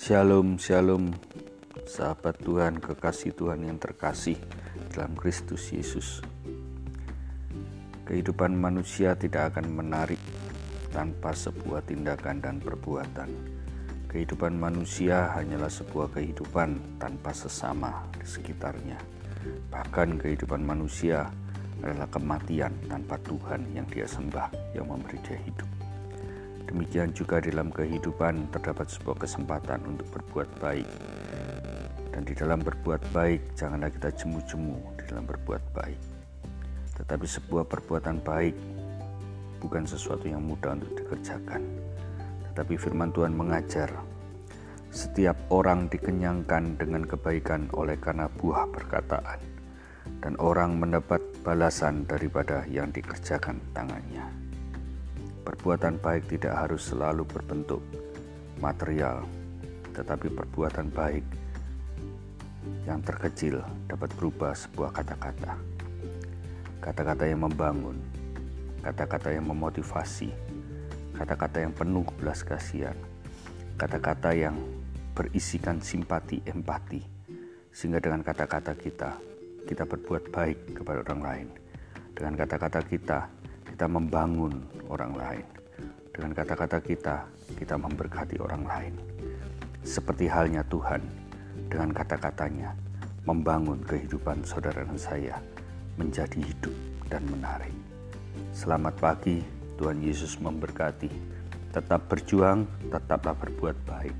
Shalom, shalom, sahabat Tuhan, kekasih Tuhan yang terkasih dalam Kristus Yesus. Kehidupan manusia tidak akan menarik tanpa sebuah tindakan dan perbuatan. Kehidupan manusia hanyalah sebuah kehidupan tanpa sesama di sekitarnya. Bahkan kehidupan manusia adalah kematian tanpa Tuhan yang dia sembah, yang memberi dia hidup. Demikian juga dalam kehidupan terdapat sebuah kesempatan untuk berbuat baik. Dan di dalam berbuat baik, janganlah kita jemu-jemu di dalam berbuat baik. Tetapi sebuah perbuatan baik bukan sesuatu yang mudah untuk dikerjakan. Tetapi firman Tuhan mengajar setiap orang dikenyangkan dengan kebaikan oleh karena buah perkataan dan orang mendapat balasan daripada yang dikerjakan tangannya. Perbuatan baik tidak harus selalu berbentuk material, tetapi perbuatan baik yang terkecil dapat berubah sebuah kata-kata kata-kata yang membangun, kata-kata yang memotivasi, kata-kata yang penuh belas kasihan, kata-kata yang berisikan simpati, empati, sehingga dengan kata-kata kita, kita berbuat baik kepada orang lain. Dengan kata-kata kita, kita membangun orang lain. Dengan kata-kata kita, kita memberkati orang lain. Seperti halnya Tuhan, dengan kata-katanya, membangun kehidupan saudara dan saya menjadi hidup dan menarik. Selamat pagi, Tuhan Yesus memberkati. Tetap berjuang, tetaplah berbuat baik.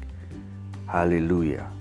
Haleluya.